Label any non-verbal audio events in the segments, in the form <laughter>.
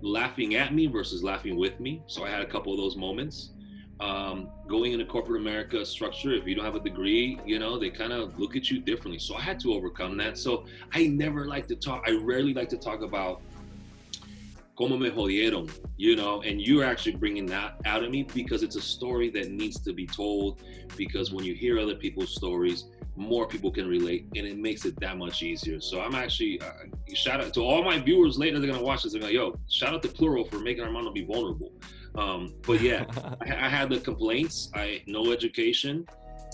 laughing at me versus laughing with me. So I had a couple of those moments. Um, going into corporate America structure, if you don't have a degree, you know, they kind of look at you differently. So I had to overcome that. So I never like to talk, I rarely like to talk about como me jodieron, you know, and you're actually bringing that out of me because it's a story that needs to be told. Because when you hear other people's stories, more people can relate and it makes it that much easier. So I'm actually, uh, shout out to all my viewers later, they're gonna watch this and go, yo, shout out to Plural for making Armando be vulnerable. Um, but yeah, <laughs> I, I, had the complaints, I no education,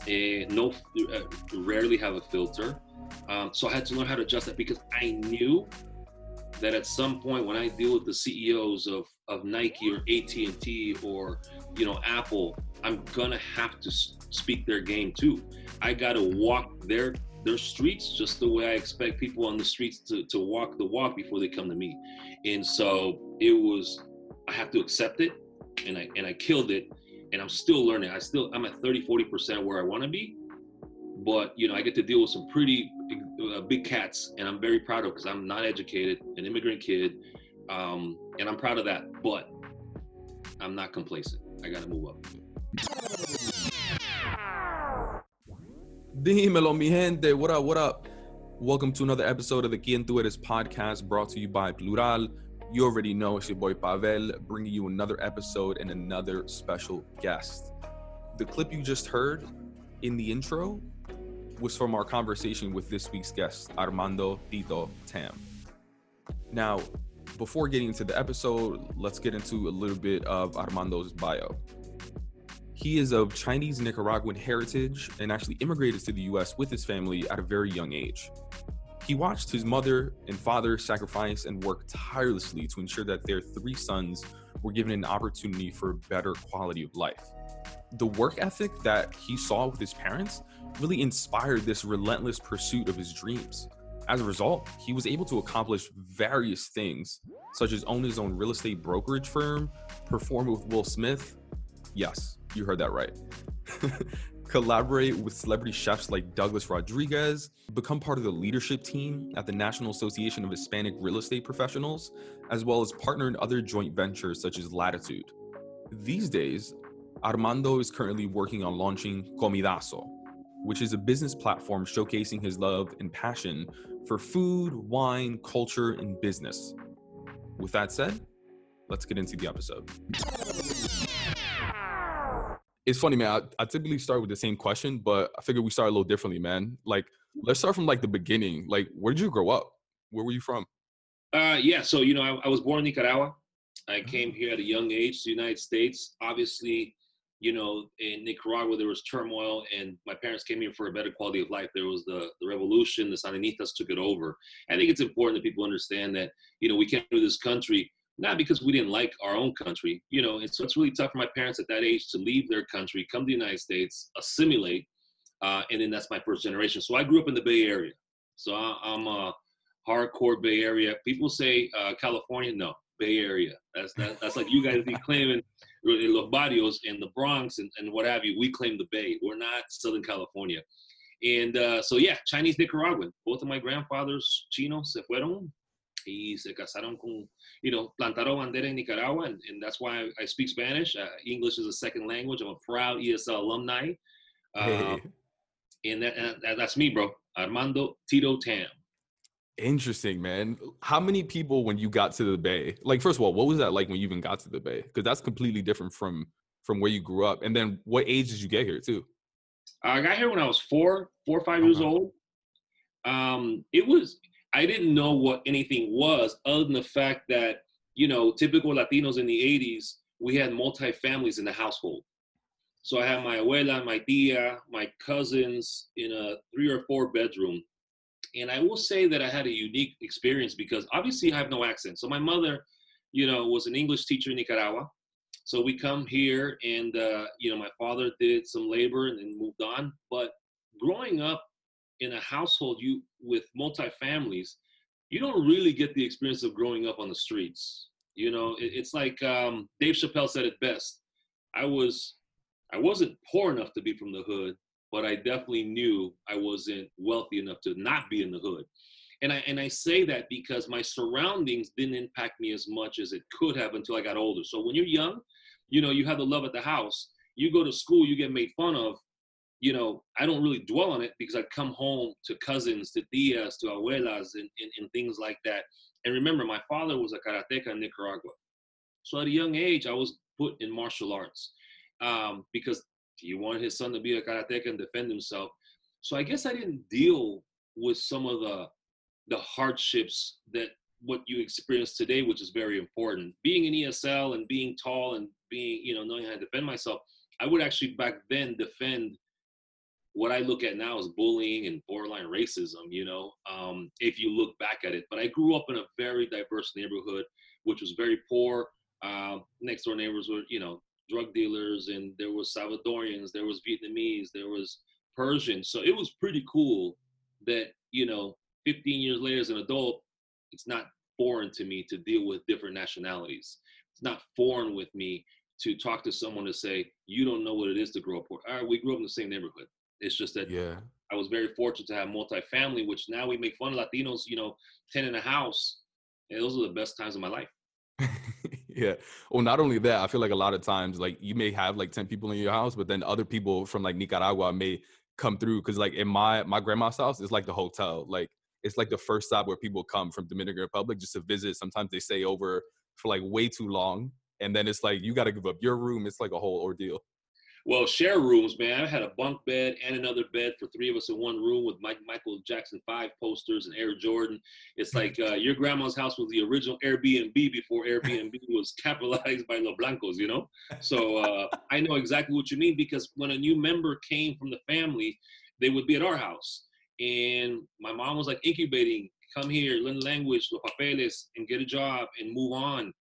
uh, no, uh, rarely have a filter. Um, so I had to learn how to adjust that because I knew that at some point when I deal with the CEOs of, of Nike or AT&T or you know Apple, I'm gonna have to speak their game too. I gotta walk their their streets just the way I expect people on the streets to, to walk the walk before they come to me. And so it was I have to accept it and I and I killed it and I'm still learning. I still I'm at 30 40% where I want to be. But you know, I get to deal with some pretty uh, big cats, and I'm very proud of because I'm not educated, an immigrant kid, um, and I'm proud of that. But I'm not complacent. I got to move up. Dímelo, mi gente. What up? What up? Welcome to another episode of the Quien Tú Eres podcast brought to you by Plural. You already know it's your boy Pavel bringing you another episode and another special guest. The clip you just heard in the intro was from our conversation with this week's guest, Armando Tito Tam. Now, before getting into the episode, let's get into a little bit of Armando's bio. He is of Chinese Nicaraguan heritage and actually immigrated to the US with his family at a very young age. He watched his mother and father sacrifice and work tirelessly to ensure that their three sons were given an opportunity for a better quality of life. The work ethic that he saw with his parents really inspired this relentless pursuit of his dreams. As a result, he was able to accomplish various things, such as own his own real estate brokerage firm, perform with Will Smith. Yes, you heard that right. <laughs> Collaborate with celebrity chefs like Douglas Rodriguez, become part of the leadership team at the National Association of Hispanic Real Estate Professionals, as well as partner in other joint ventures such as L'attitude. These days, Armando is currently working on launching Comidazo, which is a business platform showcasing his love and passion for food, wine, culture, and business. With that said, let's get into the episode. It's funny, man. I, I typically start with the same question, but I figured we start a little differently, man. Like, let's start from like the beginning. Like, where did you grow up? Where were you from? Uh, yeah, so you know, I, I was born in Nicaragua. I came mm. here at a young age to the United States. Obviously, you know, in Nicaragua, there was turmoil, and my parents came here for a better quality of life. There was the, the revolution, the Sandinistas took it over. I think it's important that people understand that, you know, we came to this country not because we didn't like our own country, you know, and so it's really tough for my parents at that age to leave their country, come to the United States, assimilate, uh, and then that's my first generation. So I grew up in the Bay Area. So I, am a hardcore Bay Area. People say uh, California, no, Bay Area. That's that, that's like you guys be <laughs> claiming los barrios in the Bronx and, and what have you. We claim the Bay. We're not Southern California. And uh, so yeah, Chinese Nicaraguan. Both of my grandfathers chinos se fueron y se casaron con, you know, plantaron bandera en Nicaragua, and, and that's why I, I speak Spanish. Uh, English is a second language. I'm a proud ESL alumni. Uh, <laughs> hey. And, that, and that's me, bro. Armando Tito Tam. Interesting, man. How many people when you got to the Bay? Like, first of all, what was that like when you even got to the Bay? Because that's completely different from from where you grew up. And then, what age did you get here too? I got here when I was four, four or 5 uh-huh. years old. Um, it was I didn't know what anything was, other than the fact that you know, typical Latinos in the '80s, we had multi families in the household. So I had my abuela, my tia, my cousins in a three or four bedroom and I will say that I had a unique experience because obviously I have no accent. So my mother, you know, was an English teacher in Nicaragua. So we come here, and uh, you know, my father did some labor and then moved on. But growing up in a household you with multi families, you don't really get the experience of growing up on the streets. You know, it, it's like um, Dave Chappelle said it best. I was, I wasn't poor enough to be from the hood, but I definitely knew I wasn't wealthy enough to not be in the hood. And I and I say that because my surroundings didn't impact me as much as it could have until I got older. So when you're young, you know, you have the love at the house. You go to school, you get made fun of. You know, I don't really dwell on it because I come home to cousins, to tias, to abuelas, and, and, and things like that. And remember, my father was a karateka in Nicaragua. So at a young age, I was put in martial arts um, because he wanted his son to be a karateka and defend himself. So I guess I didn't deal with some of the the hardships that what you experience today, which is very important. Being an ESL and being tall and being, you know, knowing how to defend myself, I would actually back then defend what I look at now is bullying and borderline racism, you know, um, if you look back at it. But I grew up in a very diverse neighborhood, which was very poor. Uh, next door neighbors were, you know, drug dealers, and there was Salvadorians, there was Vietnamese, there was Persians. So it was pretty cool that you know 15 years later as an adult it's not foreign to me to deal with different nationalities it's not foreign with me to talk to someone to say you don't know what it is to grow up poor all right we grew up in the same neighborhood it's just that yeah. I was very fortunate to have multi-family which now we make fun of latinos you know 10 in a house and those are the best times of my life. <laughs> Yeah. Well not only that i feel like a lot of times like you may have like 10 people in your house but then other people from like nicaragua may come through because like in my my grandma's house it's like the hotel like it's like the first stop where people come from dominican republic just to visit. Sometimes they stay over for like way too long and then it's like you got to give up your room. It's like a whole ordeal well, share rooms, man. I had a bunk bed and another bed for three of us in one room with Mike Michael Jackson five posters and Air Jordan. It's like uh, your grandma's house was the original Airbnb before Airbnb <laughs> was capitalized by Los Blancos, you know. So uh, <laughs> I know exactly what you mean because when a new member came from the family, they would be at our house, and my mom was like incubating. Come here, learn language, los papeles, and get a job and move on.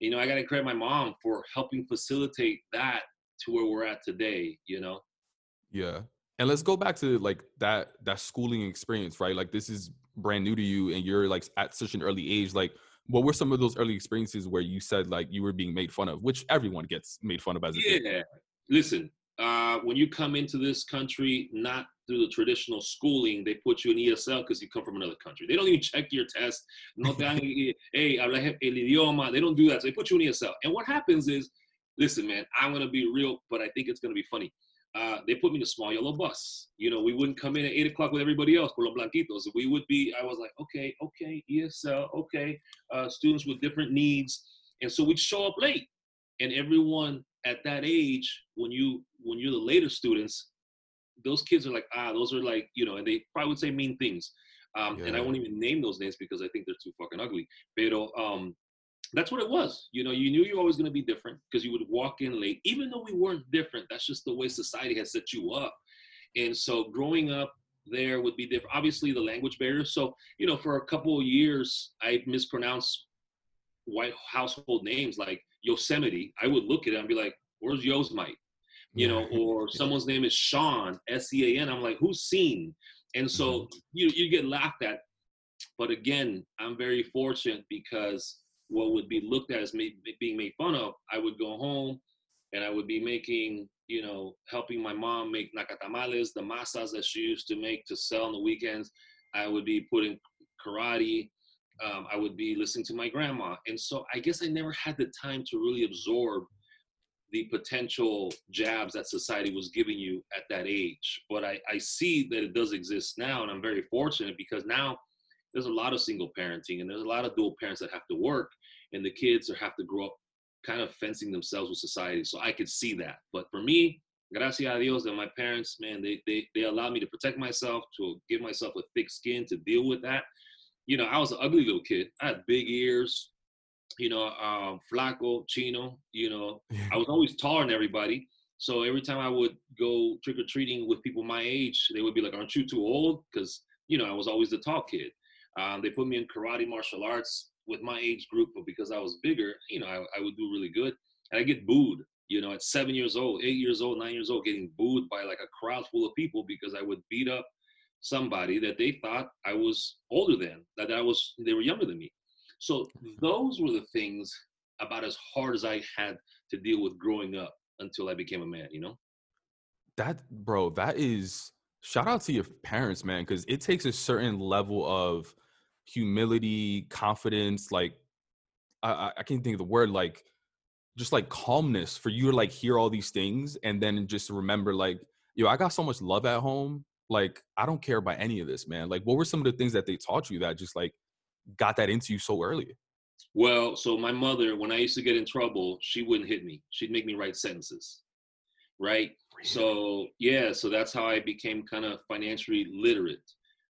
You know, I got to credit my mom for helping facilitate that to where we're at today you know yeah and let's go back to like that that schooling experience right like this is brand new to you and you're like at such an early age like what were some of those early experiences where you said like you were being made fun of which everyone gets made fun of as a yeah kid. listen uh, when you come into this country not through the traditional schooling, they put you in ESL because you come from another country. They don't even check your test. No <laughs> hey, habla el idioma. They don't do that. So they put you in ESL. And what happens is listen, man, I'm gonna be real, but I think it's gonna be funny. Uh, they put me in a small yellow bus. You know, we wouldn't come in at eight o'clock with everybody else, con los blanquitos. We would be. I was like, okay, okay, ESL, okay, uh, students with different needs, and so we'd show up late. And everyone at that age, when you when you're the later students, those kids are like, ah, those are like, you know, and they probably would say mean things. Um, yeah. And I won't even name those names because I think they're too fucking ugly. Pero um, that's what it was. You know, you knew you were always going to be different because you would walk in late, even though we weren't different. That's just the way society has set you up. And so growing up there would be different. Obviously, the language barrier. So, you know, for a couple of years, I mispronounced white household names like Yosemite. I would look at it and be like, where's Yosemite? You know, or <laughs> someone's name is Sean, S E A N. I'm like, who's seen? And so mm-hmm. you, you get laughed at. But again, I'm very fortunate because what would be looked at as being made fun of, I would go home and I would be making, you know, helping my mom make nacatamales, the masas that she used to make to sell on the weekends. I would be putting karate. Um, I would be listening to my grandma. And so I guess I never had the time to really absorb the potential jabs that society was giving you at that age. But I, I see that it does exist now, and I'm very fortunate because now there's a lot of single parenting and there's a lot of dual parents that have to work and the kids have to grow up kind of fencing themselves with society. So I could see that. But for me, gracias a Dios, that my parents, man, they, they, they allowed me to protect myself, to give myself a thick skin to deal with that. You know, I was an ugly little kid. I had big ears, you know, um, flaco, chino, you know, I was always taller than everybody. So every time I would go trick or treating with people my age, they would be like, aren't you too old? Because, you know, I was always the tall kid. Um, they put me in karate martial arts with my age group, but because I was bigger, you know, I, I would do really good. And I get booed, you know, at seven years old, eight years old, nine years old, getting booed by like a crowd full of people because I would beat up somebody that they thought I was older than, that I was, they were younger than me. So those were the things about as hard as I had to deal with growing up until I became a man, you know? That, bro, that is shout out to your parents, man, because it takes a certain level of humility, confidence, like I, I can't think of the word, like just like calmness for you to like hear all these things and then just remember like, yo, I got so much love at home. Like, I don't care about any of this, man. Like, what were some of the things that they taught you that just like got that into you so early? Well, so my mother, when I used to get in trouble, she wouldn't hit me. She'd make me write sentences. Right. So yeah, so that's how I became kind of financially literate.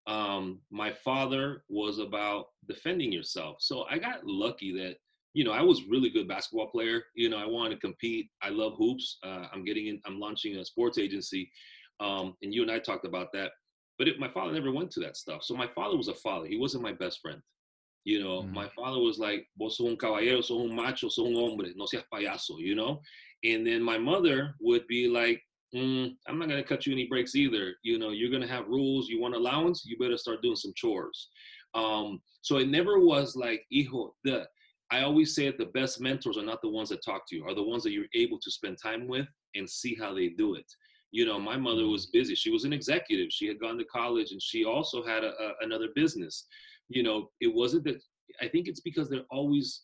Um, my father was about defending yourself. So I got lucky that, you know, I was really good basketball player. You know, I wanted to compete. I love hoops. Uh, I'm getting in, I'm launching a sports agency. Um, and you and I talked about that. But it, my father never went to that stuff. So my father was a father. He wasn't my best friend. You know, mm. my father was like, vos sos un caballero, sos un macho, sos un hombre, no seas payaso, you know? And then my mother would be like, mm, I'm not going to cut you any breaks either. You know, you're going to have rules. You want allowance? You better start doing some chores. Um, so it never was like, hijo, the, I always say that the best mentors are not the ones that talk to you, are the ones that you're able to spend time with and see how they do it. You know, my mother was busy. She was an executive. She had gone to college and she also had a, a, another business. You know, it wasn't that, I think it's because they're always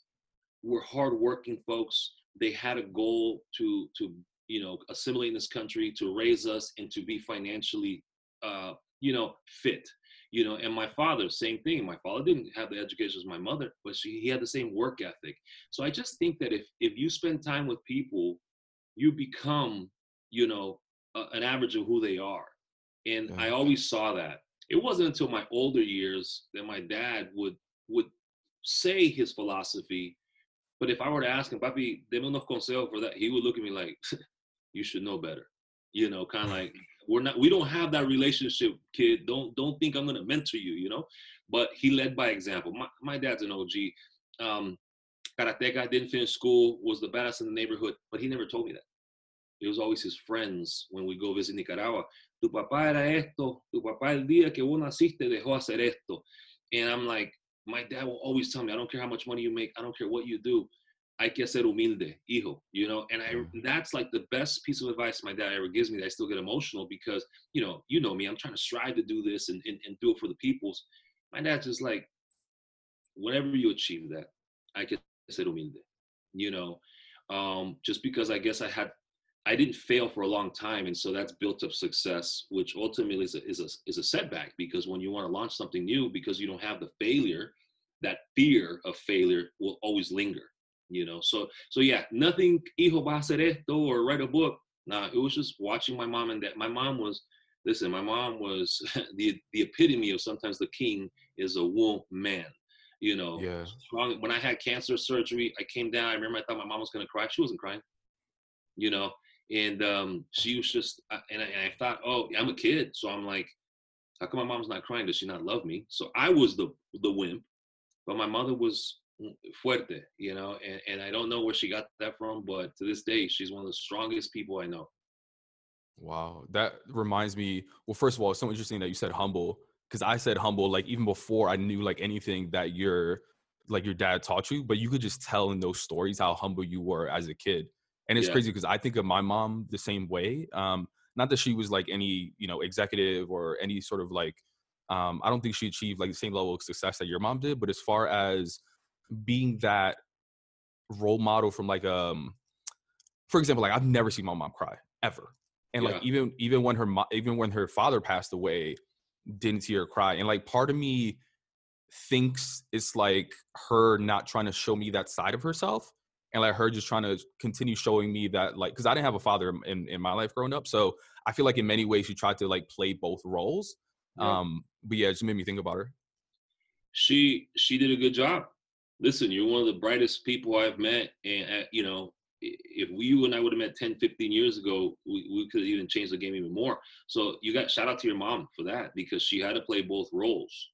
were hardworking folks. They had a goal to to you know, assimilate in this country, to raise us, and to be financially, uh, you know, fit. You know, and my father, same thing. My father didn't have the education as my mother, but she, he had the same work ethic. So I just think that if if you spend time with people, you become, you know, a, an average of who they are. And. I always saw that. It wasn't until my older years that my dad would would say his philosophy. But if I were to ask him, Papi, deme unos consejos for that, he would look at me like, <laughs> you should know better. You know, kind of like we're not we don't have that relationship, kid. Don't don't think I'm gonna mentor you, you know. But he led by example. My my dad's an OG. Um Karateka didn't finish school, was the best in the neighborhood, but he never told me that. It was always his friends when we go visit Nicaragua. Tu papá era esto, tu papá el día que vos naciste dejó hacer esto. And I'm like, my dad will always tell me, I don't care how much money you make, I don't care what you do hay que ser humilde, hijo, you know, and I mm-hmm. that's like the best piece of advice my dad ever gives me that I still get emotional because, you know, you know me, I'm trying to strive to do this and, and, and do it for the peoples. My dad's just like, whenever you achieve that, I can ser humilde, you know, um, just because I guess I had, I didn't fail for a long time. And so that's built up success, which ultimately is a, is a, is a setback because when you want to launch something new, because you don't have the failure, that fear of failure will always linger you know. So so yeah, nothing hijo va a hacer esto or write a book. Nah, it was just watching my mom and dad. My mom was listen, my mom was <laughs> the the epitome of sometimes the king is a woman. You know, yeah. Strong. When I had cancer surgery, I came down. I remember I thought my mom was gonna cry. She wasn't crying. You know, and um, she was just, and I, and I thought, oh, I'm a kid, so I'm like, how come my mom's not crying? Does she not love me? So I was the the wimp, but my mother was fuerte, you know, and, and I don't know where she got that from, but to this day, she's one of the strongest people I know. Wow. That reminds me, well, first of all, it's so interesting that you said humble because I said humble, like even before I knew like anything that your like your dad taught you, but you could just tell in those stories how humble you were as a kid. And it's yeah. crazy because I think of my mom the same way. Um, not that she was like any, you know, executive or any sort of like, um, I don't think she achieved like the same level of success that your mom did. But as far as being that role model from like um for example like i've never seen my mom cry ever and yeah. like even even when her mo- even when her father passed away didn't see her cry and like part of me thinks it's like her not trying to show me that side of herself and like her just trying to continue showing me that like because i didn't have a father in, in my life growing up so i feel like in many ways she tried to like play both roles yeah. um but yeah it just made me think about her she she did a good job listen, you're one of the brightest people I've met. And, uh, you know, if we, you and I would have met 10, 15 years ago, we, we could even change the game even more. So you got shout out to your mom for that because she had to play both roles.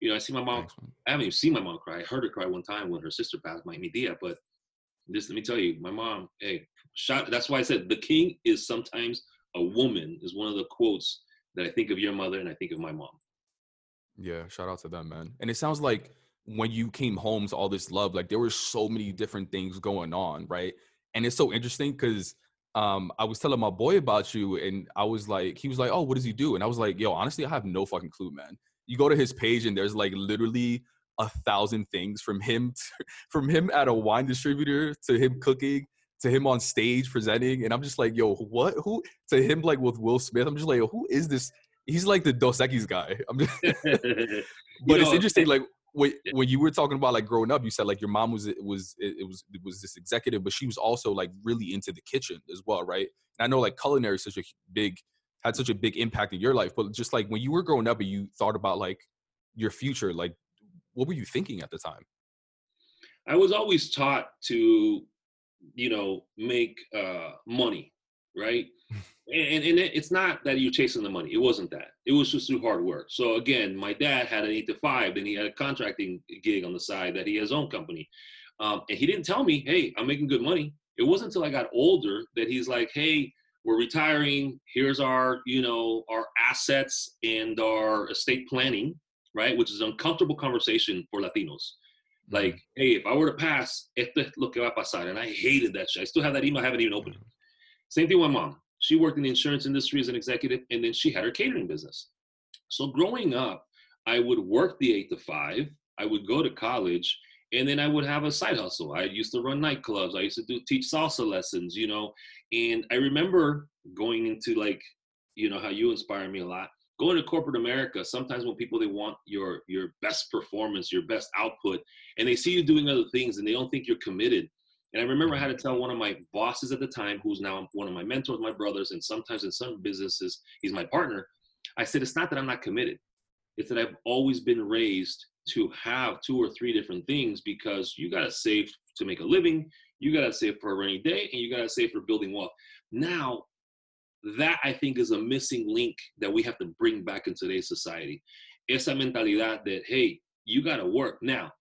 You know, I see my mom, I haven't even seen my mom cry. I heard her cry one time when her sister passed, my Media, but this, let me tell you, my mom, hey, shout, that's why I said the king is sometimes a woman is one of the quotes that I think of your mother and I think of my mom. Yeah, shout out to them, man. And it sounds like when you came home to all this love, like there were so many different things going on, right? And it's so interesting because um, I was telling my boy about you, and I was like, he was like, "Oh, what does he do?" And I was like, "Yo, honestly, I have no fucking clue, man." You go to his page, and there's like literally a thousand things from him to, <laughs> from him at a wine distributor to him cooking to him on stage presenting and i'm just like yo what who to him like with will smith i'm just like who is this he's like the dos Equis guy <laughs> i'm just <laughs> but You it's interesting like when, when you were talking about like growing up you said like your mom was it was it, it was it was this executive but she was also like really into the kitchen as well right? And i know like culinary is such a big had such a big impact in your life but just like when you were growing up and you thought about like your future like what were you thinking at the time? I was always taught to, you know, make uh, money, right? and and it, it's not that you're chasing the money. It wasn't that. It was just through hard work. So again, my dad had an eight to five, and he had a contracting gig on the side that he has his own company, um, and he didn't tell me, "Hey, I'm making good money." It wasn't until I got older that he's like, "Hey." We're retiring. Here's our, you know, our assets and our estate planning, right? Which is an uncomfortable conversation for Latinos like, hey, if I were to pass, esto es lo que va a pasar. And I hated that shit. I still have that email. I haven't even opened it. Same thing with my mom. She worked in the insurance industry as an executive, and then she had her catering business. So growing up, I would work the eight to five. I would go to college, and then I would have a side hustle. I used to run nightclubs. I used to do teach salsa lessons, you know. And I remember going into like, you know, how you inspire me a lot. Going to corporate America, sometimes when people they want your your best performance, your best output, and they see you doing other things and they don't think you're committed. And I remember I had mm-hmm. to tell one of my bosses at the time, who's now one of my mentors, my brothers, and sometimes in some businesses, he's my partner. I said, it's not that I'm not committed. It's that I've always been raised to have two or three different things because you got to save to make a living, you got to save for a rainy day, and you got to save for building wealth. Now, that I think is a missing link that we have to bring back in today's society. Esa mentalidad that, hey, you got to work. Now,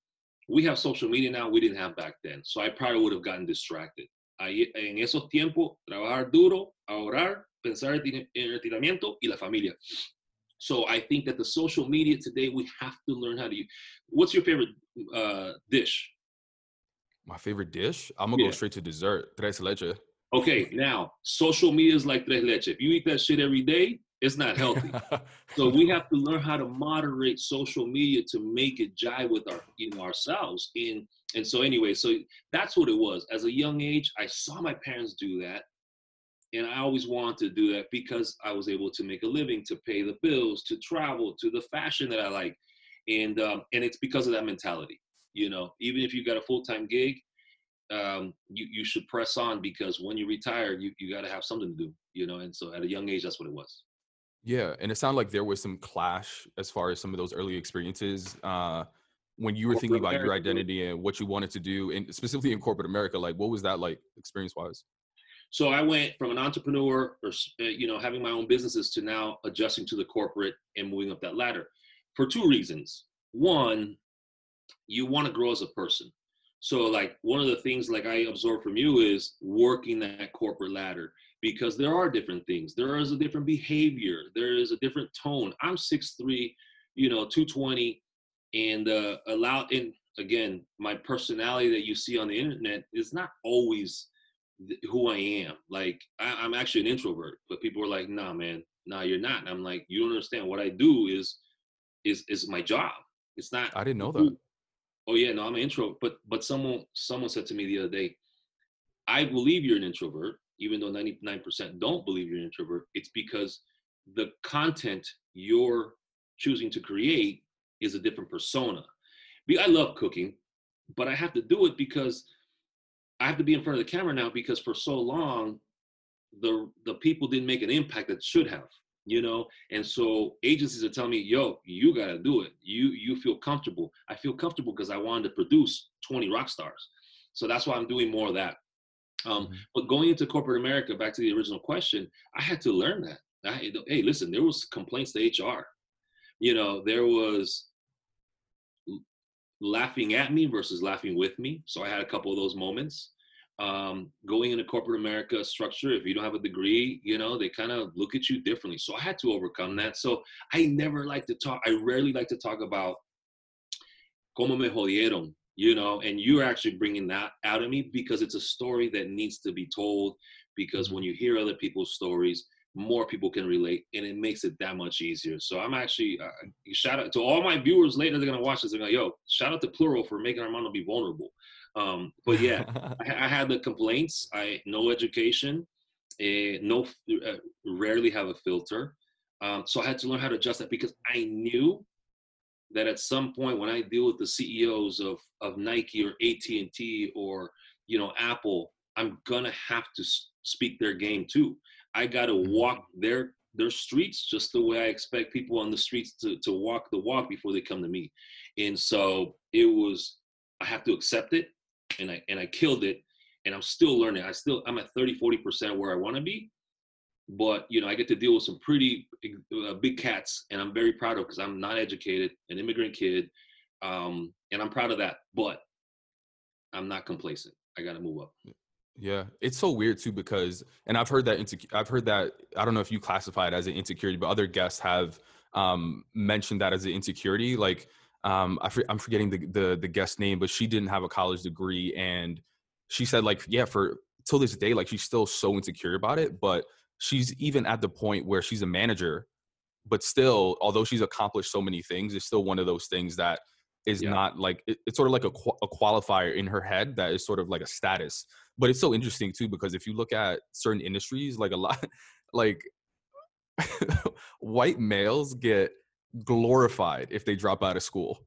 we have social media now we didn't have back then. So I probably would have gotten distracted. Ahí, en esos tiempos, trabajar duro, ahorrar, pensar en en retiramiento y la familia. So I think that the social media today, we have to learn how to use. What's your favorite uh, dish? my favorite dish i'm gonna Yeah. go straight to dessert tres leche Okay, now social media is like tres leche. If you eat that shit every day, it's not healthy. <laughs> So we have to learn how to moderate social media to make it jive with our, you know, ourselves. And and so anyway, so that's what it was. As a young age, I saw my parents do that, and I always wanted to do that because I was able to make a living, to pay the bills, to travel, to the fashion that I like, and um, and it's because of that mentality. You know, even if you got a full time gig, um, you you should press on because when you retire, you you got to have something to do. You know, and so at a young age, that's what it was. Yeah, and it sounded like there was some clash as far as some of those early experiences uh, when you were thinking about your America, identity and what you wanted to do, and specifically in corporate America. Like, what was that like experience-wise? So I went from an entrepreneur, or uh, you know, having my own businesses, to now adjusting to the corporate and moving up that ladder, for two reasons. One, you want to grow as a person. So like one of the things like I absorb from you is working that corporate ladder because there are different things. There is a different behavior. There is a different tone. I'm 6'3", you know, 220, and uh, allow. And again, my personality that you see on the internet is not always th- who I am. Like I, I'm actually an introvert, but people are like, "Nah, man, nah, you're not." And I'm like, "You don't understand. What I do is is is my job. It's not." I didn't know who- that. Oh yeah, no, I'm an intro. But but someone someone said to me the other day, I believe you're an introvert, even though 99% don't believe you're an introvert. It's because the content you're choosing to create is a different persona. I love cooking, but I have to do it because I have to be in front of the camera now because for so long the the people didn't make an impact that should have you know and so agencies are telling me yo you got to do it you you feel comfortable i feel comfortable because i wanted to produce 20 rock stars so that's why i'm doing more of that um, Mhm. but going into corporate america back to the original question i had to learn that I, hey listen there was complaints to hr you know there was laughing at me versus laughing with me so i had a couple of those moments um, going into corporate America structure, if you don't have a degree, you know, they kind of look at you differently. So I had to overcome that. So I never like to talk, I rarely like to talk about como me jodieron, you know, and you're actually bringing that out of me because it's a story that needs to be told. Because when you hear other people's stories, more people can relate, and it makes it that much easier. So I'm actually uh, shout out to all my viewers later. They're gonna watch this. They're like, "Yo, shout out to Plural for making Armando be vulnerable." Um, but yeah, <laughs> I, I, had the complaints. I no education, uh, no uh, rarely have a filter. Um, so I had to learn how to adjust that because I knew that at some point when I deal with the CEOs of of Nike or AT and T or you know Apple, I'm gonna have to speak their game too. I got to mm-hmm. walk their their streets just the way I expect people on the streets to to walk the walk before they come to me. And so it was I have to accept it and I and I killed it and I'm still learning. I still I'm at 30 40% where I want to be. But you know, I get to deal with some pretty uh, big cats and I'm very proud of because I'm not educated, an immigrant kid. Um, and I'm proud of that, but I'm not complacent. I got to move up. Yeah, it's so weird too because, and I've heard that insecure. I've heard that I don't know if you classify it as an insecurity, but other guests have um, mentioned that as an insecurity. Like, um, I am forgetting the, the the guest name, but she didn't have a college degree, and she said like, yeah, for till this day, like she's still so insecure about it, but she's even at the point where she's a manager, but still, although she's accomplished so many things, it's still one of those things that is yeah. not like it, it's sort of like a, a qualifier in her head that is sort of like a status but it's so interesting too because if you look at certain industries like a lot <laughs> like <laughs> white males get glorified if they drop out of school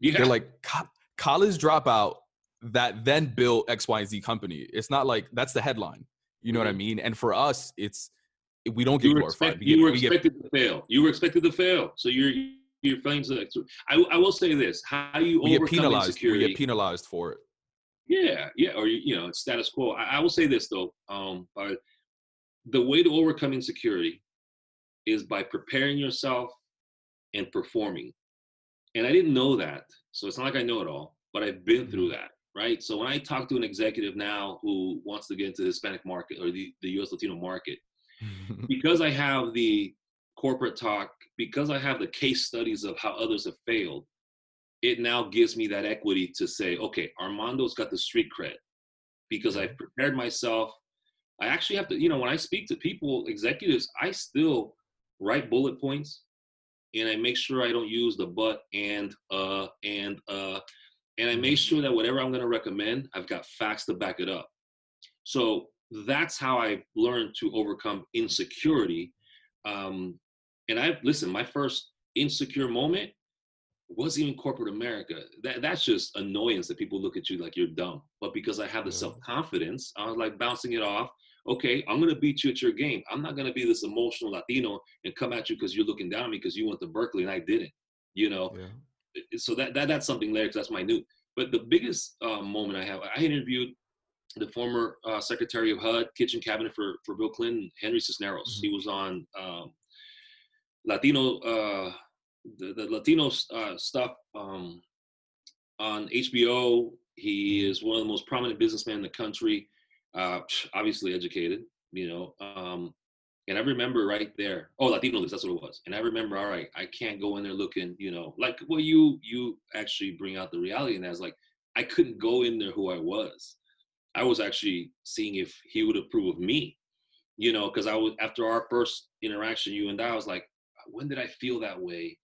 yeah. they're like Co- college dropout that then built x y and z company it's not like that's the headline you know mm-hmm. what i mm-hmm. mean and for us it's we don't get you glorified expect, you were expected get, to fail you were expected to fail so you're your flames I, I will say this how you we get penalized we get penalized for it yeah, yeah, or you know, status quo. I, I will say this though, um, but the way to overcome insecurity is by preparing yourself and performing. And I didn't know that, so it's not like I know it all, but I've been through mm-hmm. that, right? So when I talk to an executive now who wants to get into the Hispanic market or the, the U.S. Latino market, <laughs> because I have the corporate talk, because I have the case studies of how others have failed, it now gives me that equity to say, okay, Armando's got the street cred because I've prepared myself. I actually have to, you know, when I speak to people, executives, I still write bullet points and I make sure I don't use the but and uh and uh and I make mm-hmm. sure that whatever I'm going to recommend, I've got facts to back it up. So that's how I learned to overcome insecurity. Um, and I listen, my first insecure moment wasn't even corporate America. That that's just annoyance that people look at you like you're dumb. But because I have the self confidence, I was like bouncing it off. Okay, I'm gonna beat you at your game. I'm not gonna be this emotional Latino and come at you because you're looking down on me because you went to Berkeley and I didn't. You know. Yeah. So that, that that's something there because that's my new. But the biggest uh, moment I have, I interviewed the former uh, Secretary of HUD, Kitchen Cabinet for for Bill Clinton, Henry Cisneros. Mm-hmm. He was on um, Latino. Uh, the, the Latino uh, stuff um, on HBO. He mm-hmm. is one of the most prominent businessmen in the country, uh, obviously educated, you know. Um, and I remember right there, oh, Latino list, that's what it was. And I remember, all right, I can't go in there looking, you know, like well, you you actually bring out the reality, and that's like I couldn't go in there who I was. I was actually seeing if he would approve of me, you know, because I was after our first interaction, you and I, I was like, when did I feel that way?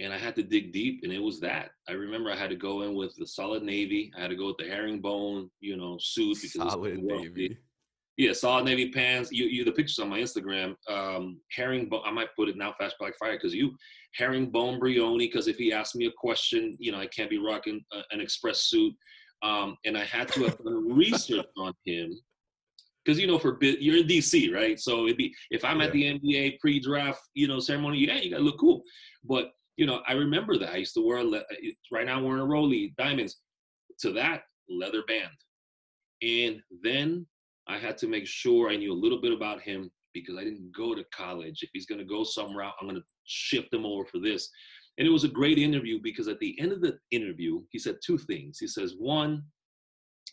and I had to dig deep, and it was that. I remember I had to go in with the solid navy. I had to go with the herringbone, you know, suit because solid navy. Yeah, solid navy pants. You, you, the pictures on my Instagram. Um, herringbone. I might put it now, fast black fire, because you herringbone Brioni. Because if he asks me a question, you know, I can't be rocking a, an express suit. Um, and I had to have done <laughs> research on him because you know for bit you're in DC, right? So it'd be if I'm yeah. at the NBA pre-draft, you know, ceremony, yeah, you gotta look cool. But you know, I remember that I used to wear le- right now I'm wearing a Rolly diamonds to that leather band, and then I had to make sure I knew a little bit about him because I didn't go to college. If he's going to go somewhere out, I'm going to shift him over for this. And it was a great interview because at the end of the interview, he said two things. He says, one,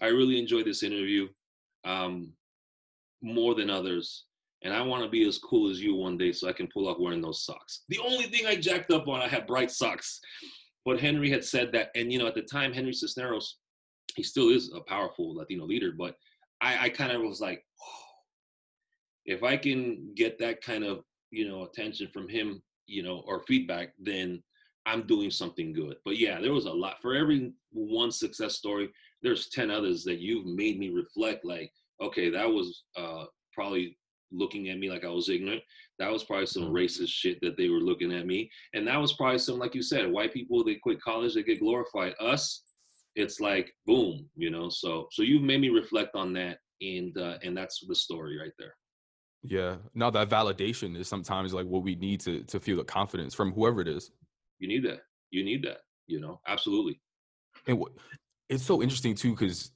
I really enjoyed this interview um, more than others and I want to be as cool as you one day so I can pull off wearing those socks. The only thing I jacked up on, I had bright socks. But Henry had said that, and you know, at the time, Henry Cisneros, he still is a powerful Latino leader, but I, I kind of was like, oh. if I can get that kind of you know attention from him, you know, or feedback, then I'm doing something good. But yeah, there was a lot. For every one success story, there's ten others that you've made me reflect. Like, okay, that was uh, probably looking at me like I was ignorant. That was probably some mm-hmm. racist shit that they were looking at me. And that was probably some, like you said, white people, they quit college, they get glorified. Us, it's like boom, you know. So so you've made me reflect on that and uh, and that's the story right there. Yeah. Now that validation is sometimes like what we need to to feel the confidence from whoever it is. You need that. You need that, you know. Absolutely. And what it's so interesting too cuz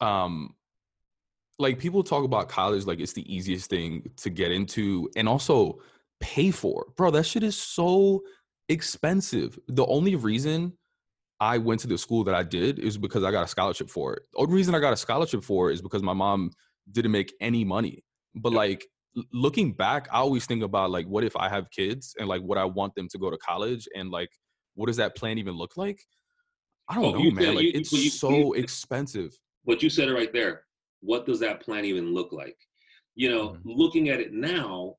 um like people talk about college like it's the easiest thing to get into and also pay for. Bro, that shit is so expensive. The only reason I went to the school that I did is because I got a scholarship for it. The only reason I got a scholarship for it is because my mom didn't make any money. But like looking back, I always think about like what if I have kids and like what I want them to go to college and like what does that plan even look like? I don't oh, know, man. like you, it's you, so you, expensive. But you said it right there what does that plan even look like? You know, mm-hmm. looking at it now,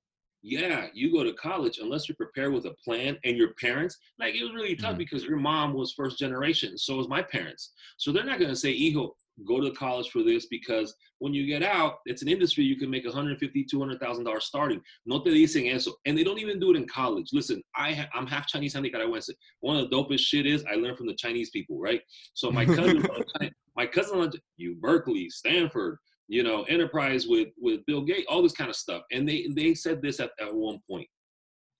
yeah, you go to college unless you're prepared with a plan and your parents, like it was really tough mm-hmm. because your mom was first generation, so was my parents. So they're not gonna say, Hijo, go to college for this because when you get out, it's an industry you can make 150, 200,000 dollars starting. No te dicen eso, and they don't even do it in college. Listen, I ha- I'm half Chinese, half Nicaraguense. One of the dopest shit is I learned from the Chinese people, right? So my cousin, <laughs> my cousin, you Berkeley, Stanford, you know, enterprise with with Bill Gates, all this kind of stuff, and they they said this at, at one point.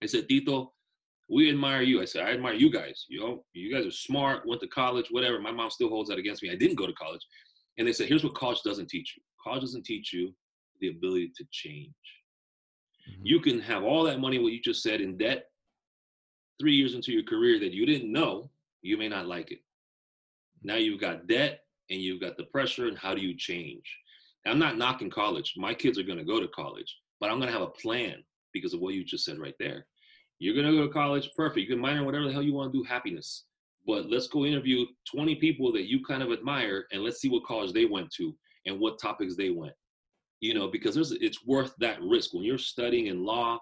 They said, Tito, we admire you. I said, I admire you guys. You know, you guys are smart, went to college, whatever. My mom still holds that against me. I didn't go to college. And they said, here's what college doesn't teach you. College doesn't teach you the ability to change. Mm-hmm. You can have all that money, what you just said, in debt, three years into your career that you didn't know, you may not like it. Now you've got debt and you've got the pressure, and how do you change? I'm not knocking college. My kids are going to go to college, but I'm going to have a plan because of what you just said right there. You're going to go to college, perfect. You can minor whatever the hell you want to do, happiness. But let's go interview 20 people that you kind of admire and let's see what college they went to and what topics they went. You know, because there's it's worth that risk. When you're studying in law,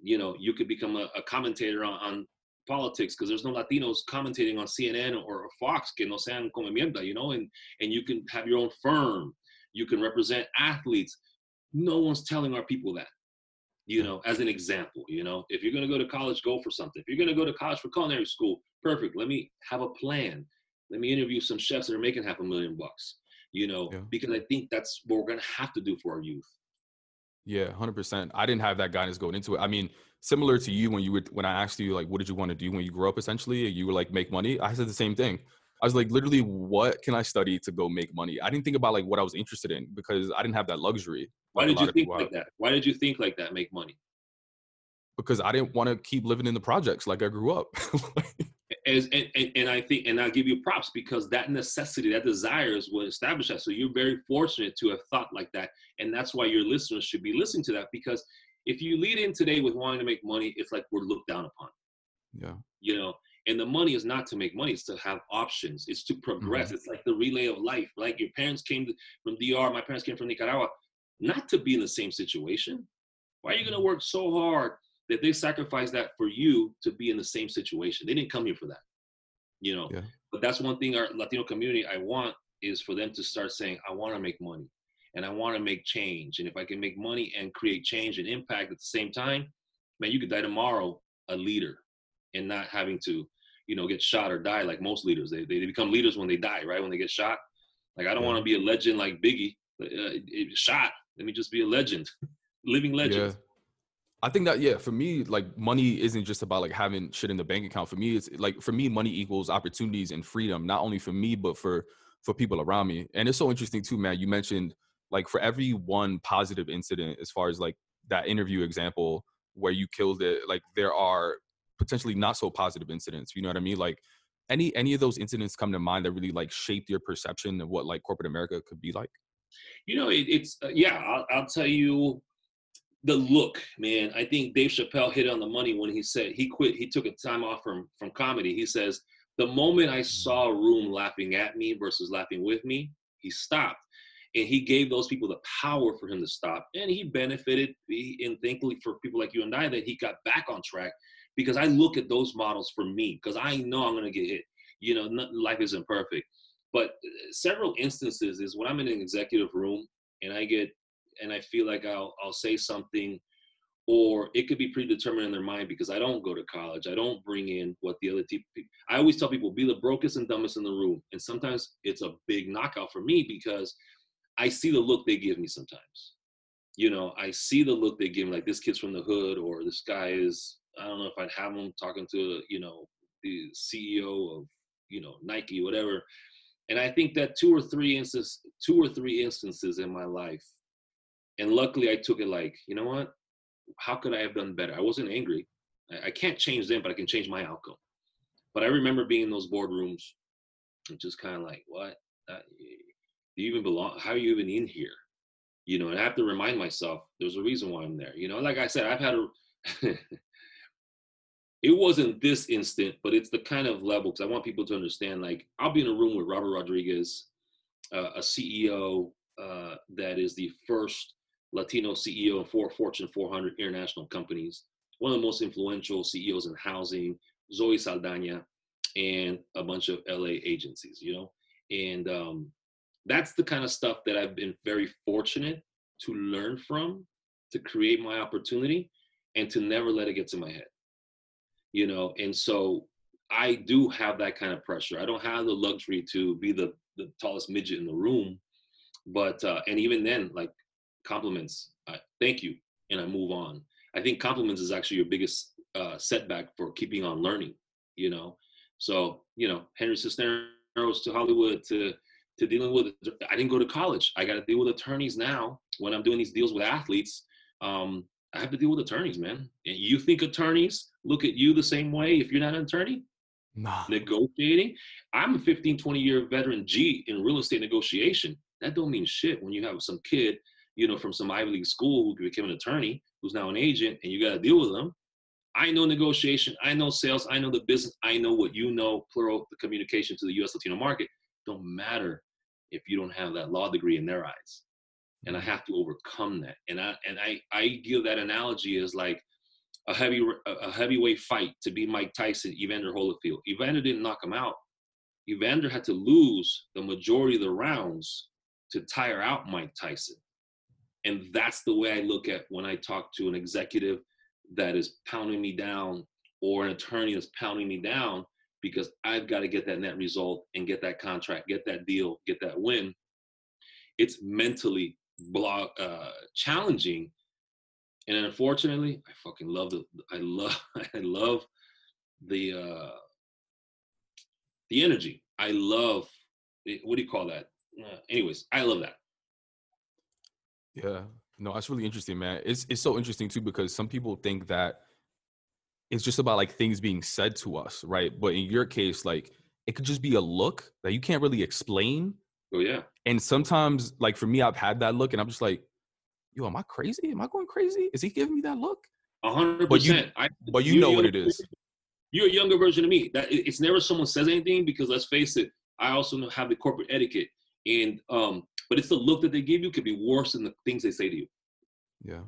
you know, you could become a, a commentator on, on politics because there's no Latinos commentating on CNN or, Fox que no sean como you know, and, and you can have your own firm. You can represent athletes. No one's telling our people that you know, as an example, you know, if you're going to go to college, go for something. If you're going to go to college for culinary school, perfect. Let me have a plan. Let me interview some chefs that are making half a million bucks, you know, yeah. because I think that's what we're going to have to do for our youth. Yeah, 100%. I didn't have that guidance going into it. I mean, similar to you when you would when I asked you like what did you want to do when you grew up essentially, you were like make money. I said the same thing. I was like literally what can I study to go make money? I didn't think about like what I was interested in because I didn't have that luxury. Why did you think like that? Why did you think like that? Make money? Because I didn't want to keep living in the projects like I grew up. <laughs> As, and, and, and, I think, and I'll give you props because that necessity, that desire is what established that. So you're very fortunate to have thought like that. And that's why your listeners should be listening to that because if you lead in today with wanting to make money, it's like we're looked down upon. Yeah. You know, and the money is not to make money; it's to have options. It's to progress. Mm-hmm. It's like the relay of life. Like your parents came from DR, my parents came from Nicaragua, not to be in the same situation. Why are you going to mm-hmm. work so hard that they sacrifice that for you to be in the same situation? They didn't come here for that, you know. Yeah. But that's one thing our Latino community I want is for them to start saying, I want to make money and I want to make change. And if I can make money and create change and impact at the same time, man, you could die tomorrow a leader and not having to you know, get shot or die like most leaders. They, they become leaders when they die, right? When they get shot. Like, I don't want to be a legend like Biggie. Uh, shot. Let me just be a legend, <laughs> living legend. Yeah. I think that yeah, for me, like money isn't just about like having shit in the bank account. For me, it's like for me, money equals opportunities and freedom, not only for me but for for people around me. And it's so interesting too, man. You mentioned like for every one positive incident, as far as like that interview example where you killed it, like there are potentially not so positive incidents you know what i mean? Like any any of those incidents come to mind that really like shaped your perception of what like corporate america could be like? You know it, it's uh, yeah I'll, I'll tell you the look man. I think dave chappelle hit on the money when he said he quit he took a time off from from comedy. He says the moment i mm-hmm. saw a room laughing at me versus laughing with me he stopped. And he gave those people the power for him to stop. And he benefited he, and thankfully for people like you and i that he got back on track because i look at those models for me because i know i'm going to get hit you know not, life isn't perfect but uh, several instances is when i'm in an executive room and i get and i feel like i'll i'll say something or it could be predetermined in their mind because I don't go to college. I don't bring in what the other people. I always tell people be the brokest and dumbest in the room, and sometimes it's a big knockout for me because I see the look they give me sometimes. You know, I see the look they give me, like this kid's from the hood, or this guy is. I don't know if I'd have them talking to you know the CEO of you know Nike, whatever. And I think that two or three instances, two or three instances in my life, and luckily I took it like, you know what, how could I have done better? I wasn't angry. I, I can't change them, but I can change my outcome. But I remember being in those boardrooms and just kind of like, what? That, do you even belong? How are you even in here? You know, and I have to remind myself there's a reason why I'm there. You know, like I said, I've had a. <laughs> it wasn't this instant, but it's the kind of level because I want people to understand. Like, I'll be in a room with Robert Rodriguez, uh, a CEO uh, that is the first Latino CEO of four Fortune 400 international companies, one of the most influential CEOs in housing, Zoe Saldana, and a bunch of LA agencies, you know? And um, that's the kind of stuff that I've been very fortunate to learn from, to create my opportunity, and to never let it get to my head, you know? And so I do have that kind of pressure. I don't have the luxury to be the, the tallest midget in the room, but, uh, and even then, like, compliments, I thank you, and I move on. I think compliments is actually your biggest uh, setback for keeping on learning. You know, so you know Henry Cisneros to Hollywood to to dealing with. I didn't go to college. I got to deal with attorneys now when I'm doing these deals with athletes. Um, I have to deal with attorneys, man. And you think attorneys look at you the same way if you're not an attorney? Nah. Negotiating. I'm a 15, 20 year veteran G in real estate negotiation. That don't mean shit when you have some kid you know, from some Ivy League school who became an attorney, who's now an agent, and you got to deal with them. I know negotiation, I know sales, I know the business, I know what you know, plural, the communication to the US Latino market. Don't matter if you don't have that law degree in their eyes. And I have to overcome that. And I and I I give that analogy as like a heavy a heavyweight fight to be Mike Tyson, Evander Holyfield. Evander didn't knock him out. Evander had to lose the majority of the rounds to tire out Mike Tyson. And that's the way I look at when I talk to an executive that is pounding me down or an attorney that's pounding me down because I've got to get that net result and get that contract, get that deal, get that win. It's mentally block, uh, challenging. And unfortunately, I fucking love the, I love, <laughs> I love the, uh, the energy. I love, what do you call that? Uh, anyways, I love that. Yeah. No, that's really interesting, man. It's it's so interesting too because some people think that it's just about like things being said to us, right? But in your case, like it could just be a look that you can't really explain. Oh yeah. And sometimes, like for me, I've had that look, and I'm just like, "Yo, am I crazy? Am I going crazy? Is he giving me that look?" Hundred percent. But you know what it is. You're a younger version of me. That it's never someone says anything because let's face it, I also have the corporate etiquette, and um, but it's the look that they give you could be worse than the things they say to you. Yeah.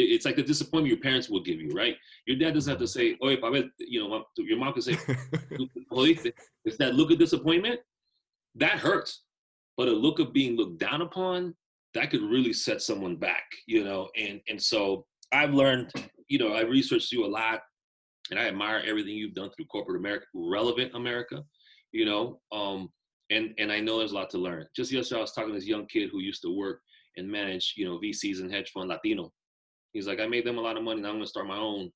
It's like the disappointment your parents will give you, right? Your dad doesn't have to say, "Oh, Pavel," you know, your mom can say, <laughs> "It's that look of disappointment that hurts." But a look of being looked down upon that could really set someone back, you know. And and so I've learned, you know, I researched you a lot, and I admire everything you've done through corporate America, relevant America, you know. Um, and and I know there's a lot to learn. Just yesterday, I was talking to this young kid who used to work and manage, you know, VCs and hedge fund Latino. He's like, I made them a lot of money. Now I'm gonna start my own.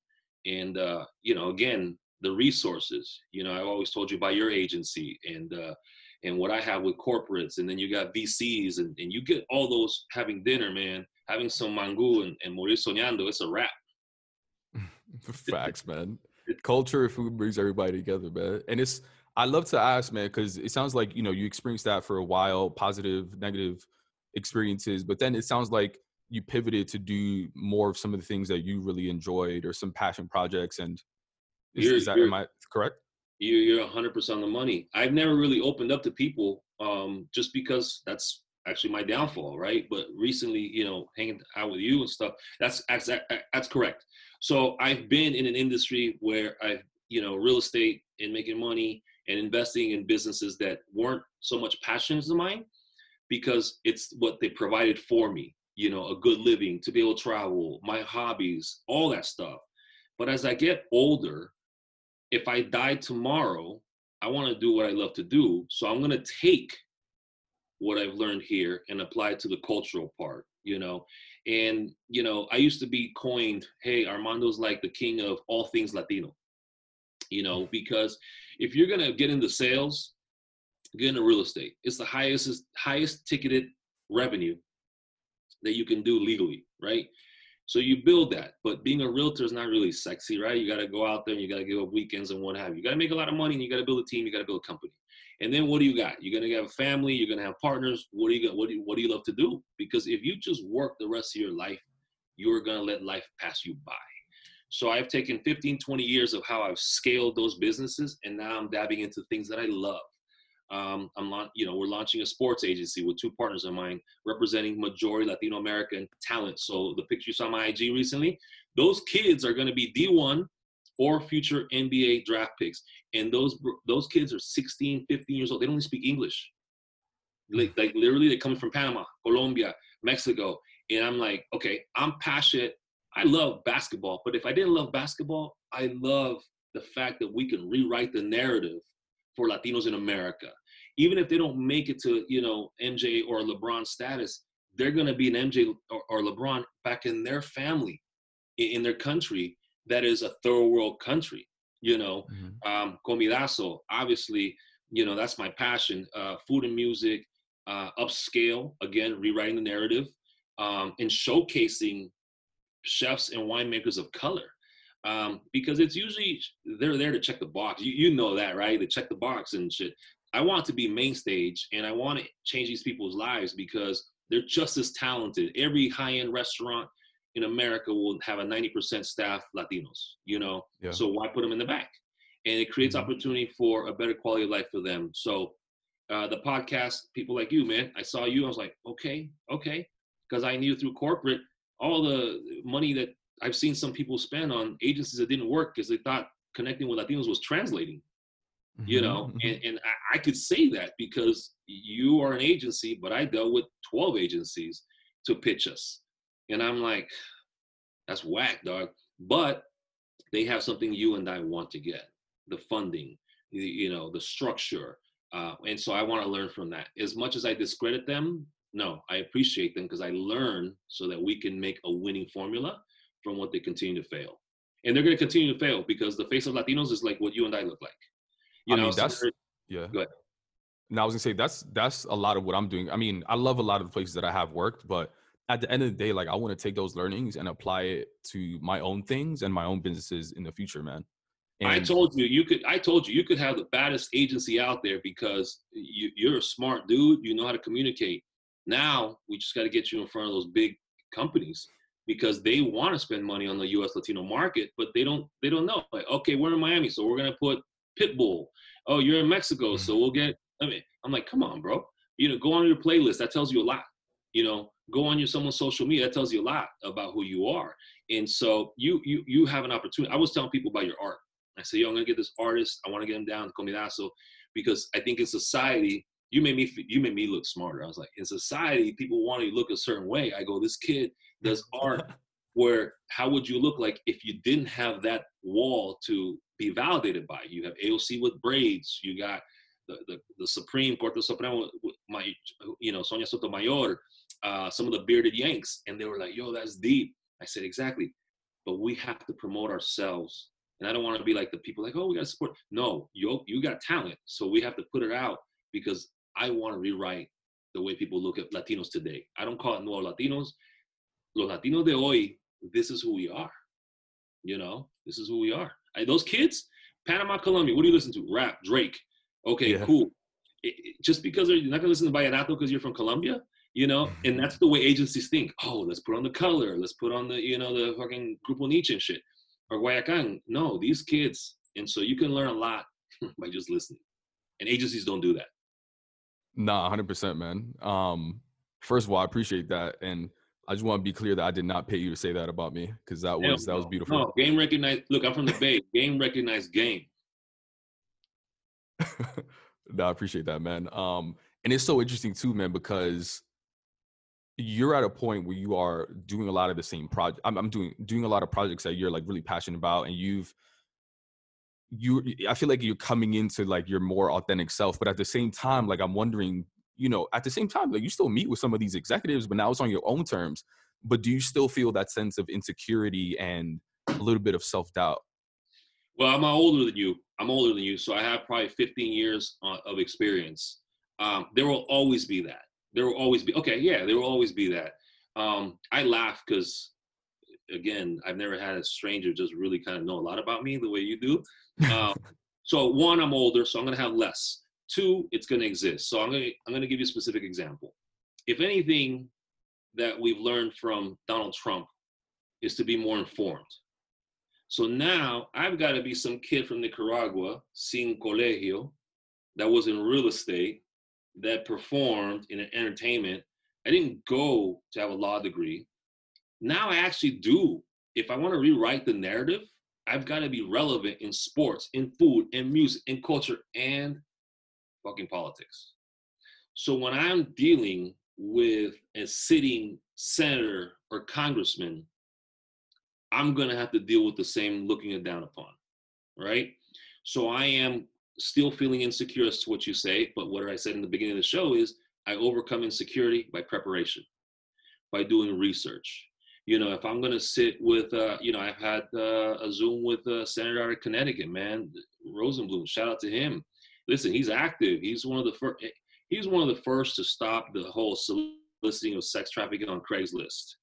And uh, you know, again, the resources. You know, I always told you about your agency and uh, and what I have with corporates, and then you got VCs, and, and you get all those having dinner, man, having some mango and, and morir soñando. It's a wrap. <laughs> Facts, man. Culture, food brings everybody together, man, and it's I love to ask, man, because it sounds like you know you experienced that for a while, positive, negative experiences, but then it sounds like you pivoted to do more of some of the things that you really enjoyed or some passion projects. And is, is that am I correct? You're 100 percent on the money. I've never really opened up to people um, just because that's actually my downfall, right? But recently, you know, hanging out with you and stuff, that's that's that's correct. So I've been in an industry where I've, you know, real estate and making money and investing in businesses that weren't so much passions of mine because it's what they provided for me, you know, a good living, to be able to travel, my hobbies, all that stuff. But as I get older, if I die tomorrow, I want to do what I love to do. So I'm going to take what I've learned here and apply it to the cultural part, you know. And, you know, I used to be coined, hey, Armando's like the king of all things Latino, you know, because if you're going to get into sales, get into real estate. It's the highest, highest ticketed revenue that you can do legally, right? So you build that, but being a realtor is not really sexy, right? You got to go out there and you got to give up weekends and what have you. You got to make a lot of money and you got to build a team. You got to build a company. And then what do you got? You're gonna have a family. You're gonna have partners. What do you got? What do you, what do you love to do? Because if you just work the rest of your life, you're gonna let life pass you by. So I've taken 15, 20 years of how I've scaled those businesses, and now I'm dabbing into things that I love. Um, I'm, you know, we're launching a sports agency with two partners of mine representing majority Latino American talent. So the picture you saw on my IG recently, those kids are going to be D1 or future NBA draft picks. And those those kids are 16, 15 years old. They don't even speak English. Like, like literally, they're coming from Panama, Colombia, Mexico. And I'm like, okay, I'm passionate. I love basketball, but if I didn't love basketball, I love the fact that we can rewrite the narrative for Latinos in America. Even if they don't make it to, you know, MJ or LeBron status, they're going to be an MJ or, or LeBron back in their family, in, their country, that is a third world country you know mm-hmm. um comidazo obviously you know that's my passion uh food and music uh upscale again rewriting the narrative um and showcasing chefs and winemakers of color um because it's usually they're there to check the box you, you know that right to check the box and shit i want to be main stage and i want to change these people's lives because they're just as talented every high-end restaurant in America will have a 90% staff Latinos, you know? Yeah. So why put them in the back? And it creates mm-hmm. opportunity for a better quality of life for them. So uh, the podcast, people like you, man, I saw you, I was like, okay, okay. Because I knew through corporate, all the money that I've seen some people spend on agencies that didn't work because they thought connecting with Latinos was translating. Mm-hmm. You know, mm-hmm. and, and I, I could say that because you are an agency, but I dealt with 12 agencies to pitch us and I'm like, that's whack, dog. But they have something you and I want to get the funding, the, you know, the structure. Uh, and so I want to learn from that. As much as I discredit them, no, I appreciate them because I learn so that we can make a winning formula from what they continue to fail. And they're going to continue to fail because the face of Latinos is like what you and I look like. You I know, mean, that's, so yeah. Go ahead. Now I was gonna say that's that's a lot of what I'm doing. I mean, I love a lot of the places that I have worked, but at the end of the day, like I want to take those learnings and apply it to my own things and my own businesses in the future, man. And I told you you could. I told you you could have the baddest agency out there because you, you're a smart dude. You know how to communicate. Now we just got to get you in front of those big companies because they want to spend money on the U.S. Latino market, but they don't. They don't know. Like, okay, we're in Miami, so we're gonna put Pitbull. Oh, you're in Mexico, so mm-hmm. we'll get. I mean, I'm like, come on, bro. You know, go on your playlist. That tells you a lot. You know, go on your someone's social media that tells you a lot about who you are and so you you you have an opportunity i was telling people about your art i said yo i'm gonna get this artist i want to get him down to comidazo because i think in society you made me you made me look smarter i was like in society people want to look a certain way i go this kid does art <laughs> where how would you look like if you didn't have that wall to be validated by you have aoc with braids you got the, the, the Supreme Corte Supremo, my, you know, Sonia Sotomayor, uh, some of the bearded Yanks, and they were like, "Yo, that's deep." I said, "Exactly," but we have to promote ourselves, and I don't want to be like the people like, "Oh, we got to support." No, you you got talent, so we have to put it out because I want to rewrite the way people look at Latinos today. I don't call it nuevos Latinos. Los Latinos de hoy, this is who we are. You know, this is who we are. I, those kids, Panama, Colombia. What do you listen to? Rap, Drake. Okay, yeah. cool. It, it, just because you're not gonna listen to Vallenato because you're from Colombia, you know and that's the way agencies think oh let's put on the color let's put on the you know the fucking grupo niche and shit or guayacan no these kids and so you can learn a lot <laughs> by just listening and agencies don't do that nah 100% man um First of all, I appreciate that, and I just want to be clear that I did not pay you to say that about me because that was that was beautiful. No, game recognized. Look, I'm from the Bay. game recognized game. <laughs> no, I appreciate that, man. Um, and it's so interesting too, man, because you're at a point where you are doing a lot of the same project. I'm, I'm doing doing a lot of projects that you're like really passionate about, and you've you. I feel like you're coming into like your more authentic self, but at the same time, like I'm wondering, you know, at the same time, like you still meet with some of these executives, but now it's on your own terms. But do you still feel that sense of insecurity and a little bit of self doubt? Well, I'm older than you. I'm older than you, so I have probably 15 years uh, of experience. Um, there will always be that. There will always be okay. Yeah, there will always be that. Um, I laugh because, again, I've never had a stranger just really kind of know a lot about me the way you do. <laughs> Um, so one, I'm older, so I'm gonna have less. Two, it's gonna exist. So I'm gonna I'm gonna give you a specific example. If anything that we've learned from Donald Trump is to be more informed so now I've got to be some kid from Nicaragua, sin colegio, that was in real estate, that performed in an entertainment. I didn't go to have a law degree. Now I actually do. If I want to rewrite the narrative, I've got to be relevant in sports, in food, in music, in culture, and fucking politics. So when I'm dealing with a sitting senator or congressman I'm going to have to deal with the same looking it down upon, right? So I am still feeling insecure as to what you say, but what I said in the beginning of the show is I overcome insecurity by preparation, by doing research. You know, if I'm going to sit with, uh, you know, I've had uh, a Zoom with uh, Senator out of Connecticut, man, Rosenblum. Shout out to him. Listen, he's active. He's one of the first. He's one of the first to stop the whole soliciting of sex trafficking on Craigslist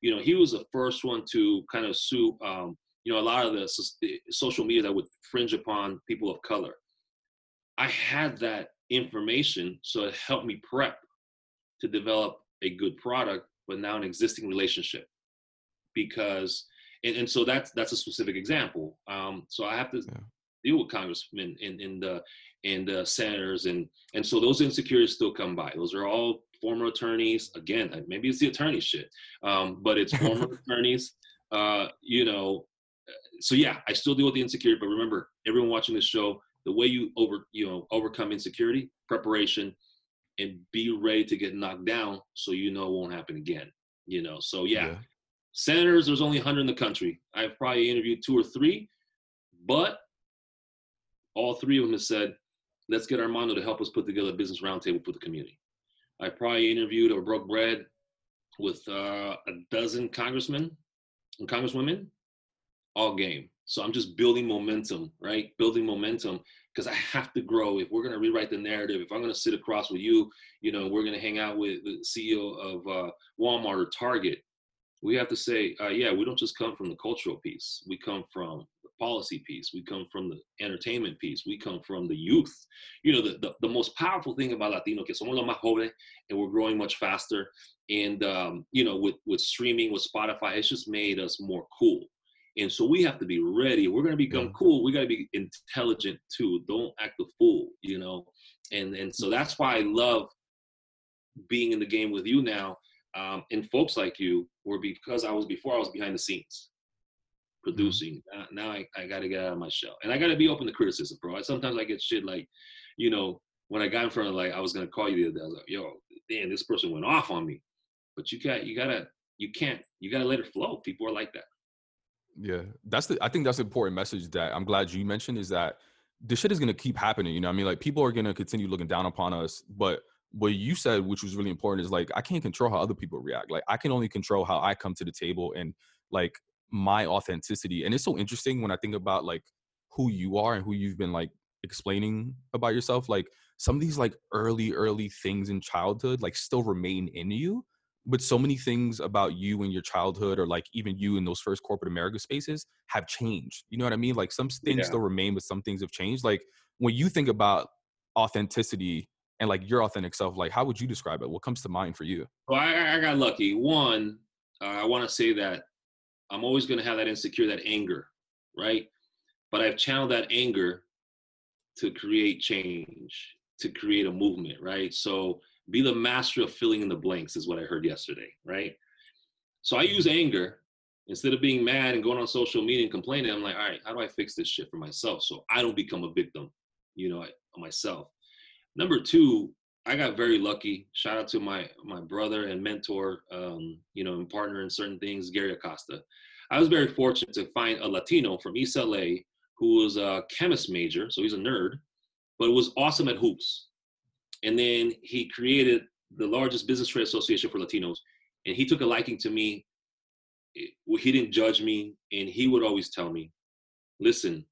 you know, he was the first one to kind of sue, um, you know, a lot of the social media that would fringe upon people of color. I had that information, so it helped me prep to develop a good product, but now an existing relationship. Because, and, and so that's that's a specific example. Um, so I have to yeah. Deal with congressmen and, and the and the senators, and and so those insecurities still come by. Those are all former attorneys. Again, maybe it's the attorney shit, um, but it's former <laughs> attorneys. Uh, you know, so yeah, I still deal with the insecurity. But remember, everyone watching this show, the way you over you know overcome insecurity, preparation, and be ready to get knocked down, so you know it won't happen again. You know, so yeah. yeah. Senators, there's only 100 in the country. I've probably interviewed two or three, but all three of them have said, let's get Armando to help us put together a business roundtable for the community. I probably interviewed or broke bread with uh, a dozen congressmen and congresswomen, all game. So I'm just building momentum, right? Building momentum because I have to grow. If we're going to rewrite the narrative, if I'm going to sit across with you, you know, we're going to hang out with the CEO of uh, Walmart or Target, we have to say, uh, yeah, we don't just come from the cultural piece. We come from policy piece. We come from the entertainment piece. We come from the youth. You know, the, the, the most powerful thing about Latino, que somos los más jóvenes and we're growing much faster. And, um, you know, with, with streaming, with Spotify, it's just made us more cool. And so we have to be ready. We're going to become yeah. cool. We got to be intelligent too. Don't act a fool, you know? And, and so that's why I love being in the game with you now um, and folks like you were because I was before I was behind the scenes. Producing. Mm-hmm. Now, now I, I got to get out of my shell, and I got to be open to criticism, bro. I, sometimes I get shit like, you know, when I got in front of like I was gonna call you the other day, I was like, yo, damn, this person went off on me. But you got, you gotta, you can't, you gotta let it flow. People are like that. Yeah, that's the. I think that's an important message that I'm glad you mentioned is that this shit is gonna keep happening. You know, I mean, like people are gonna continue looking down upon us, but what you said, which was really important, is like I can't control how other people react. Like I can only control how I come to the table and like my authenticity. And it's so interesting when I think about like who you are and who you've been like explaining about yourself. Like some of these like early, early things in childhood like still remain in you. But so many things about you in your childhood, or like even you in those first corporate America spaces, have changed. You know what I mean? Like some things yeah. still remain, but some things have changed. Like when you think about authenticity and like your authentic self, like how would you describe it? What comes to mind for you? Well, I, I got lucky. One, uh, I want to say that I'm always going to have that insecure, that anger, right? But I've channeled that anger to create change, to create a movement, right? So be the master of filling in the blanks is what I heard yesterday, right? So I use anger instead of being mad and going on social media and complaining. I'm like, all right, how do I fix this shit for myself so I don't become a victim, you know, myself. Number two, I got very lucky. Shout out to my my brother and mentor, um, you know, and partner in certain things, Gary Acosta. I was very fortunate to find a Latino from East LA who was a chemist major, so he's a nerd, but was awesome at hoops. And then he created the largest business trade association for Latinos, and he took a liking to me. He didn't judge me, and he would always tell me, "Listen,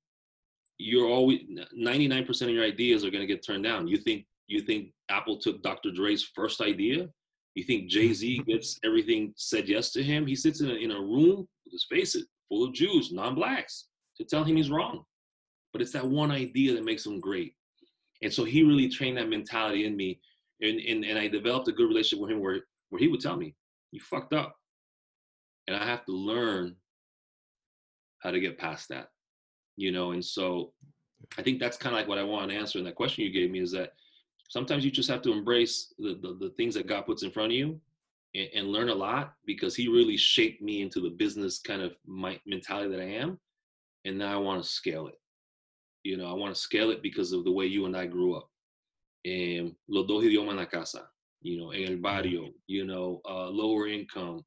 you're always 99% of your ideas are going to get turned down. You think you think Apple took Dr. Dre's first idea? You think <laughs> Jay Z gets everything said yes to him? He sits in a, in a room, let's face it, full of Jews, non blacks, to tell him he's wrong. But it's that one idea that makes him great. And so he really trained that mentality in me. And, and, and I developed a good relationship with him where, where he would tell me, You fucked up. And I have to learn how to get past that. You know, and so I think that's kind of like what I want to answer in that question you gave me is that sometimes you just have to embrace the, the, the things that God puts in front of you and, and, learn a lot because he really shaped me into the business kind of my mentality that I am. And now I want to scale it. You know, I want to scale it because of the way you and I grew up. And los dos idiomas en la casa, you know, en el barrio, you know, uh, lower income.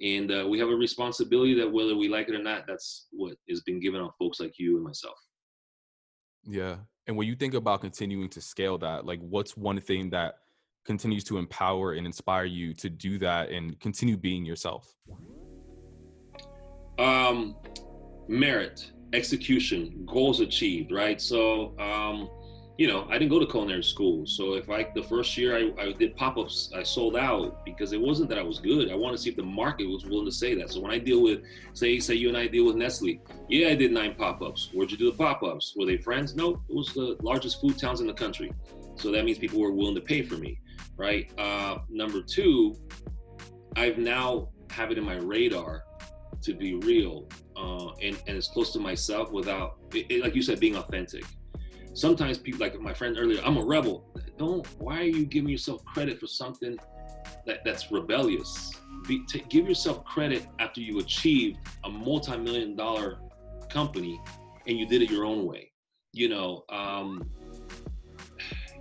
And uh, we have a responsibility that whether we like it or not, that's what has been given on folks like you and myself. Yeah. And when you think about continuing to scale that, like what's one thing that continues to empower and inspire you to do that and continue being yourself? Um, merit, execution, goals achieved, right? So, um, you know, I didn't go to culinary school. So if I the first year I, I did pop-ups, I sold out because it wasn't that I was good. I want to see if the market was willing to say that. So when I deal with, say, say you and I deal with Nestle, yeah, I did nine pop-ups. Where'd you do the pop-ups? Were they friends? No, it was the largest food towns in the country. So that means people were willing to pay for me, right? Uh, number two, I've now have it in my radar to be real uh, and, and as close to myself without, it, it, like you said, being authentic sometimes people like my friend earlier i'm a rebel don't why are you giving yourself credit for something that, that's rebellious Be, to give yourself credit after you achieved a multi-million dollar company and you did it your own way you know um,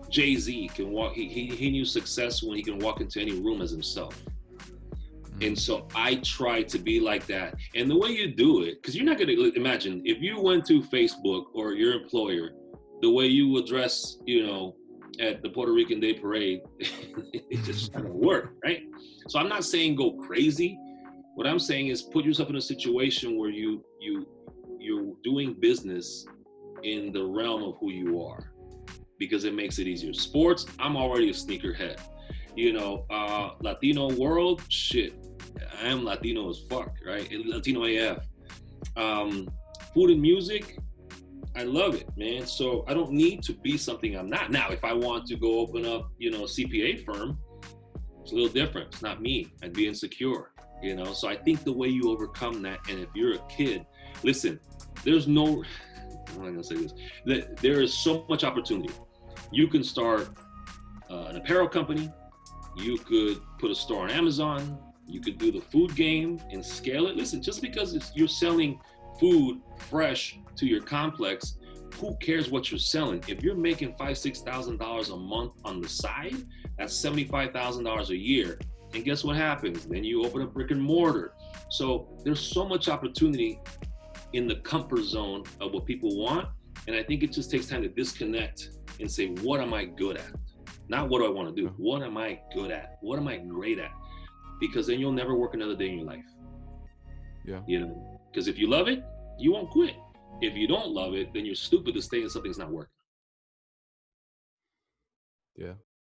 jay-z can walk he, he, he knew success when he can walk into any room as himself mm. and so I try to be like that. And the way you do it, because you're not going to imagine if you went to Facebook or your employer the way you will dress, you know, at the Puerto Rican Day Parade, <laughs> it just doesn't work, right? So I'm not saying go crazy. What I'm saying is put yourself in a situation where you you you're doing business in the realm of who you are, because it makes it easier. Sports, I'm already a sneakerhead. You know, uh, Latino world, shit, I am Latino as fuck, right? Latino AF. Um, food and music, I love it, man. So I don't need to be something I'm not. Now, if I want to go open up, you know, a CPA firm, it's a little different. It's not me. I'd be insecure, you know. So I think the way you overcome that, and if you're a kid, listen, there's no. <sighs> I'm gonna say this. That there is so much opportunity. You can start uh, an apparel company. You could put a store on Amazon. You could do the food game and scale it. Listen, just because you're selling food fresh to your complex, who cares what you're selling? If you're making five, six thousand dollars a month on the side, that's seventy-five thousand dollars a year. And guess what happens? Then you open a brick and mortar. So there's so much opportunity in the comfort zone of what people want. And I think it just takes time to disconnect and say, what am I good at? Not what do I want to do? What am I good at? What am I great at? Because then you'll never work another day in your life. Yeah. You know, because if you love it, you won't quit. If you don't love it, then you're stupid to stay in something that's not working. Yeah.